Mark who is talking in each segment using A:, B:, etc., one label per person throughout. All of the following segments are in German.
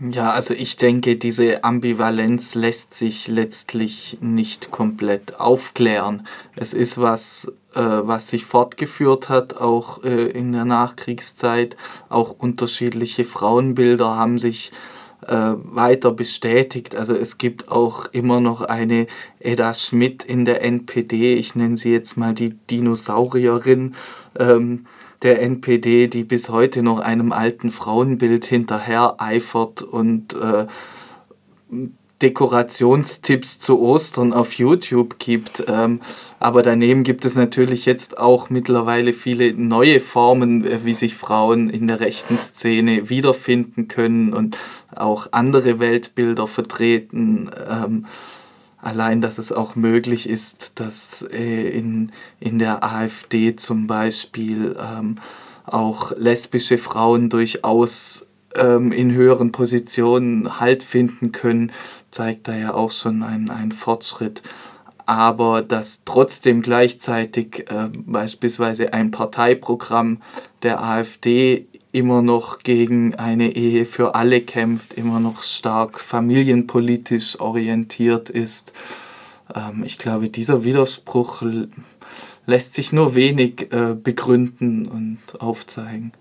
A: Ja, also ich denke, diese Ambivalenz lässt sich letztlich nicht komplett aufklären. Es ist was, äh, was sich fortgeführt hat, auch äh, in der Nachkriegszeit. Auch unterschiedliche Frauenbilder haben sich äh, weiter bestätigt. Also es gibt auch immer noch eine Edda Schmidt in der NPD, ich nenne sie jetzt mal die Dinosaurierin. Ähm, der NPD, die bis heute noch einem alten Frauenbild hinterher eifert und äh, Dekorationstipps zu Ostern auf YouTube gibt. Ähm, aber daneben gibt es natürlich jetzt auch mittlerweile viele neue Formen, äh, wie sich Frauen in der rechten Szene wiederfinden können und auch andere Weltbilder vertreten. Ähm, allein, dass es auch möglich ist, dass äh, in, in der AfD zum Beispiel ähm, auch lesbische Frauen durchaus ähm, in höheren Positionen Halt finden können, zeigt da ja auch schon einen, Fortschritt. Aber dass trotzdem gleichzeitig äh, beispielsweise ein Parteiprogramm der AfD immer noch gegen eine Ehe für alle kämpft, immer noch stark familienpolitisch orientiert ist. Ähm, ich glaube, dieser Widerspruch lässt sich nur wenig äh, begründen und aufzeigen.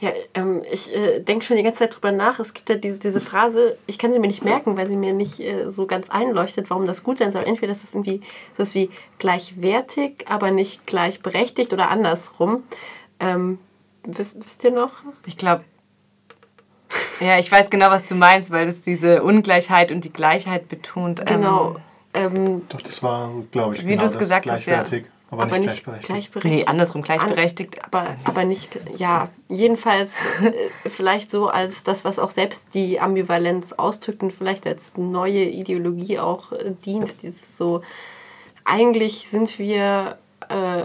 B: Ja, ähm, ich äh, denke schon die ganze Zeit drüber nach. Es gibt ja diese, diese Phrase, ich kann sie mir nicht merken, weil sie mir nicht äh, so ganz einleuchtet, warum das gut sein soll. Entweder ist es irgendwie so wie gleichwertig, aber nicht gleichberechtigt oder andersrum. Ähm, Wisst, wisst ihr noch?
C: Ich glaube. Ja, ich weiß genau, was du meinst, weil es diese Ungleichheit und die Gleichheit betont.
B: Ähm, genau.
D: Ähm, Doch, das war, glaube ich,
C: wie genau du es gesagt hast, ja.
D: Aber, aber, nicht, gleichberechtigt.
C: gleichberechtigt. Nee, andersrum, gleichberechtigt.
B: An, aber, aber nicht, ja, jedenfalls äh, vielleicht so als das, was auch selbst die Ambivalenz ausdrückt und vielleicht als neue Ideologie auch äh, dient. Dieses so, eigentlich sind wir äh,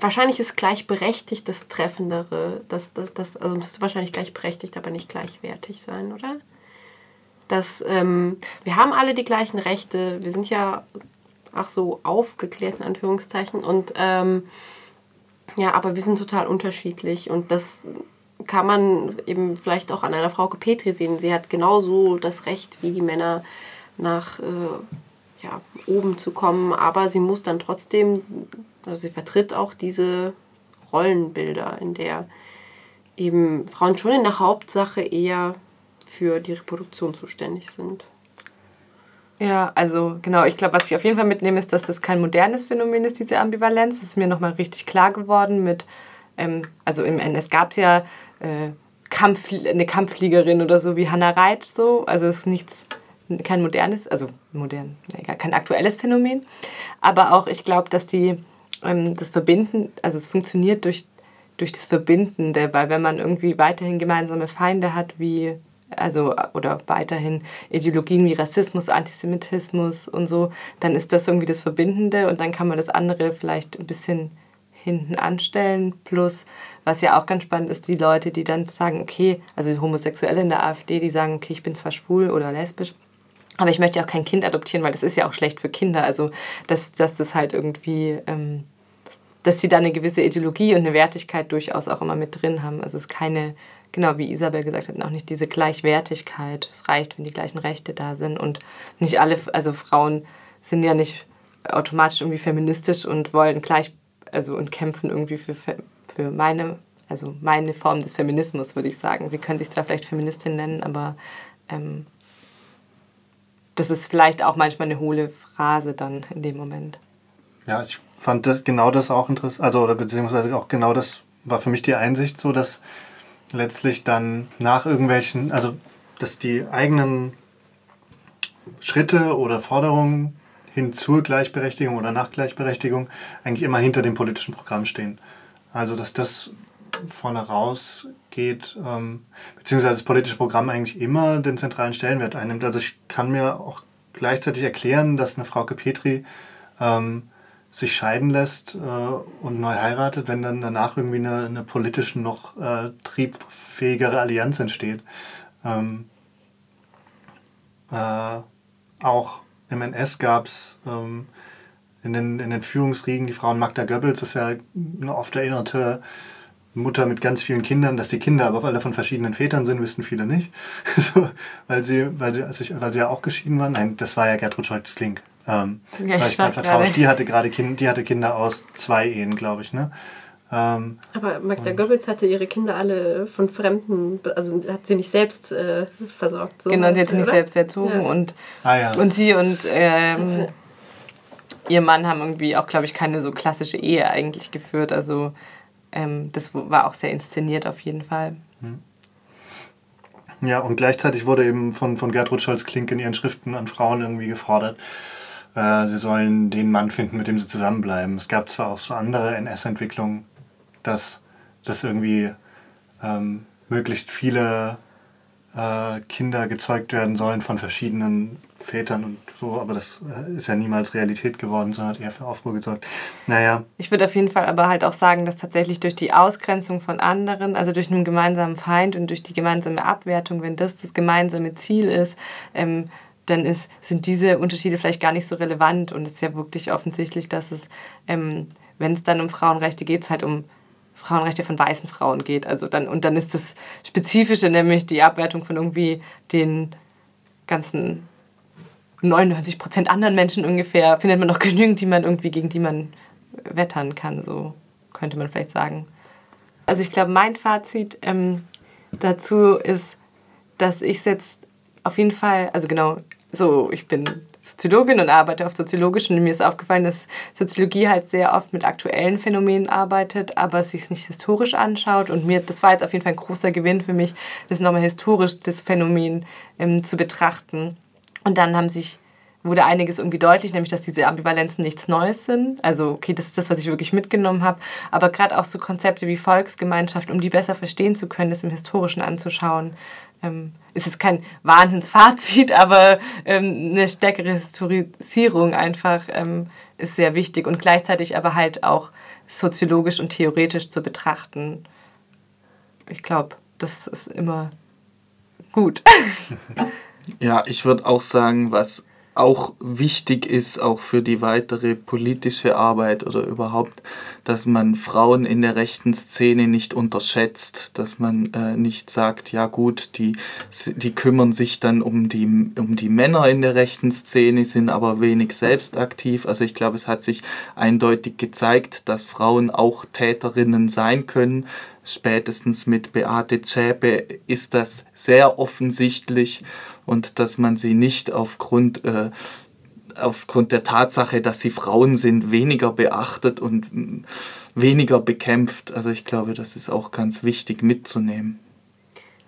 B: wahrscheinlich ist gleichberechtigt das Treffendere. Das, das, das, also müsste wahrscheinlich gleichberechtigt, aber nicht gleichwertig sein, oder? Dass ähm, wir haben alle die gleichen Rechte. Wir sind ja ach so aufgeklärt in Anführungszeichen und ähm, ja, aber wir sind total unterschiedlich und das kann man eben vielleicht auch an einer Frau Petri sehen. Sie hat genauso das Recht wie die Männer nach äh, ja, oben zu kommen, aber sie muss dann trotzdem also sie vertritt auch diese Rollenbilder, in der eben Frauen schon in der Hauptsache eher für die Reproduktion zuständig sind.
C: Ja, also genau, ich glaube, was ich auf jeden Fall mitnehme, ist, dass das kein modernes Phänomen ist, diese Ambivalenz. Das ist mir nochmal richtig klar geworden mit, ähm, also im NS gab es ja äh, Kampf, eine Kampffliegerin oder so wie Hannah Reitsch so, also es ist nichts, kein modernes, also modern, egal, kein aktuelles Phänomen. Aber auch, ich glaube, dass die das Verbinden, also es funktioniert durch, durch das Verbindende, weil wenn man irgendwie weiterhin gemeinsame Feinde hat, wie also oder weiterhin Ideologien wie Rassismus, Antisemitismus und so, dann ist das irgendwie das Verbindende und dann kann man das andere vielleicht ein bisschen hinten anstellen. Plus, was ja auch ganz spannend ist, die Leute, die dann sagen, okay, also Homosexuelle in der AfD, die sagen, okay, ich bin zwar schwul oder lesbisch, aber ich möchte ja auch kein Kind adoptieren, weil das ist ja auch schlecht für Kinder. Also, dass, dass das halt irgendwie ähm, dass sie da eine gewisse Ideologie und eine Wertigkeit durchaus auch immer mit drin haben. Also es ist keine, genau wie Isabel gesagt hat, auch nicht diese Gleichwertigkeit. Es reicht, wenn die gleichen Rechte da sind und nicht alle, also Frauen sind ja nicht automatisch irgendwie feministisch und wollen gleich, also und kämpfen irgendwie für, für meine, also meine Form des Feminismus, würde ich sagen. Sie können sich zwar vielleicht Feministin nennen, aber ähm, das ist vielleicht auch manchmal eine hohle Phrase dann in dem Moment.
D: Ja, ich fand das, genau das auch interessant, also oder beziehungsweise auch genau das war für mich die Einsicht so, dass letztlich dann nach irgendwelchen, also dass die eigenen Schritte oder Forderungen hin zur Gleichberechtigung oder nach Gleichberechtigung eigentlich immer hinter dem politischen Programm stehen. Also dass das vorne rausgeht, ähm, beziehungsweise das politische Programm eigentlich immer den zentralen Stellenwert einnimmt. Also ich kann mir auch gleichzeitig erklären, dass eine Frau Petri ähm, sich scheiden lässt äh, und neu heiratet, wenn dann danach irgendwie eine, eine politisch noch äh, triebfähigere Allianz entsteht. Ähm, äh, auch im NS gab es ähm, in, den, in den Führungsriegen die Frauen Magda Goebbels, das ist ja eine oft erinnerte Mutter mit ganz vielen Kindern, dass die Kinder aber alle von verschiedenen Vätern sind, wissen viele nicht. so, weil, sie, weil, sie, weil sie ja auch geschieden waren. Nein, das war ja Gertrud Scholz-Klink. Ähm, ja, das ich gerade vertauscht. Die hatte gerade kind, die hatte Kinder aus zwei Ehen, glaube ich. Ne?
B: Ähm, aber Magda Goebbels hatte ihre Kinder alle von Fremden, also hat sie nicht selbst äh, versorgt.
C: So genau, sie hat sie nicht selbst erzogen ja. und, ah, ja. und sie und ähm, also, ihr Mann haben irgendwie auch, glaube ich, keine so klassische Ehe eigentlich geführt. Also ähm, das war auch sehr inszeniert auf jeden Fall. Hm.
D: Ja, und gleichzeitig wurde eben von, von Gertrud Scholz-Klink in ihren Schriften an Frauen irgendwie gefordert, äh, sie sollen den Mann finden, mit dem sie zusammenbleiben. Es gab zwar auch so andere NS-Entwicklungen, dass, dass irgendwie ähm, möglichst viele äh, Kinder gezeugt werden sollen von verschiedenen Vätern und so, aber das äh, ist ja niemals Realität geworden, sondern hat eher für Aufruhr gesorgt. Naja.
C: Ich würde auf jeden Fall aber halt auch sagen, dass tatsächlich durch die Ausgrenzung von anderen, also durch einen gemeinsamen Feind und durch die gemeinsame Abwertung, wenn das das gemeinsame Ziel ist, ähm, dann ist, sind diese Unterschiede vielleicht gar nicht so relevant und es ist ja wirklich offensichtlich, dass es, ähm, wenn es dann um Frauenrechte geht, es halt um Frauenrechte von weißen Frauen geht. Also dann, und dann ist das Spezifische, nämlich die Abwertung von irgendwie den ganzen 99 Prozent anderen Menschen ungefähr, findet man noch genügend, die man irgendwie, gegen die man wettern kann, so könnte man vielleicht sagen. Also ich glaube, mein Fazit ähm, dazu ist, dass ich es jetzt auf jeden Fall, also genau, so, ich bin Soziologin und arbeite auf soziologisch und mir ist aufgefallen, dass Soziologie halt sehr oft mit aktuellen Phänomenen arbeitet, aber sich es nicht historisch anschaut und mir, das war jetzt auf jeden Fall ein großer Gewinn für mich, das nochmal historisch, das Phänomen ähm, zu betrachten. Und dann haben sich wurde einiges irgendwie deutlich, nämlich dass diese Ambivalenzen nichts Neues sind. Also, okay, das ist das, was ich wirklich mitgenommen habe. Aber gerade auch so Konzepte wie Volksgemeinschaft, um die besser verstehen zu können, das im Historischen anzuschauen, ähm, ist jetzt kein Wahnsinnsfazit, aber ähm, eine stärkere Historisierung einfach ähm, ist sehr wichtig und gleichzeitig aber halt auch soziologisch und theoretisch zu betrachten. Ich glaube, das ist immer gut.
A: ja, ich würde auch sagen, was auch wichtig ist, auch für die weitere politische Arbeit oder überhaupt, dass man Frauen in der rechten Szene nicht unterschätzt, dass man äh, nicht sagt, ja gut, die, die kümmern sich dann um die, um die Männer in der rechten Szene, sind aber wenig selbst aktiv. Also ich glaube, es hat sich eindeutig gezeigt, dass Frauen auch Täterinnen sein können. Spätestens mit Beate Zschäpe ist das sehr offensichtlich und dass man sie nicht aufgrund, äh, aufgrund der Tatsache, dass sie Frauen sind, weniger beachtet und mm, weniger bekämpft. Also ich glaube, das ist auch ganz wichtig mitzunehmen.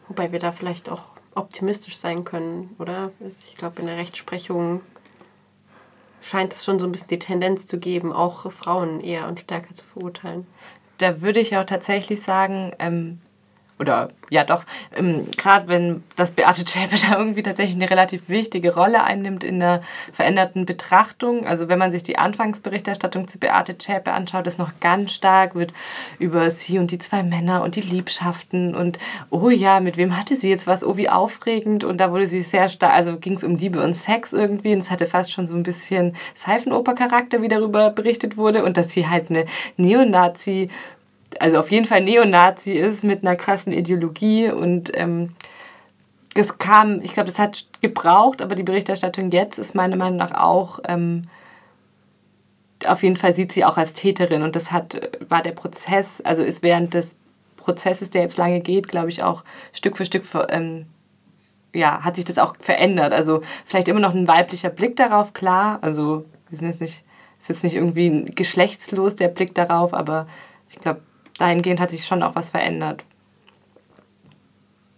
B: Wobei wir da vielleicht auch optimistisch sein können, oder? Ich glaube, in der Rechtsprechung scheint es schon so ein bisschen die Tendenz zu geben, auch Frauen eher und stärker zu verurteilen.
C: Da würde ich auch tatsächlich sagen, ähm, oder ja doch, ähm, gerade wenn das Beate Zschäpe da irgendwie tatsächlich eine relativ wichtige Rolle einnimmt in der veränderten Betrachtung. Also wenn man sich die Anfangsberichterstattung zu Beate Zschäpe anschaut, ist noch ganz stark, wird über sie und die zwei Männer und die Liebschaften und oh ja, mit wem hatte sie jetzt was, oh wie aufregend und da wurde sie sehr stark, also ging es um Liebe und Sex irgendwie und es hatte fast schon so ein bisschen Seifenoper-Charakter, wie darüber berichtet wurde und dass sie halt eine Neonazi also auf jeden Fall Neonazi ist mit einer krassen Ideologie und ähm, das kam, ich glaube, das hat gebraucht, aber die Berichterstattung jetzt ist meiner Meinung nach auch, ähm, auf jeden Fall sieht sie auch als Täterin und das hat, war der Prozess, also ist während des Prozesses, der jetzt lange geht, glaube ich, auch Stück für Stück ähm, ja, hat sich das auch verändert. Also vielleicht immer noch ein weiblicher Blick darauf, klar. Also wir sind jetzt nicht, ist jetzt nicht irgendwie geschlechtslos der Blick darauf, aber ich glaube, dahingehend hat sich schon auch was verändert.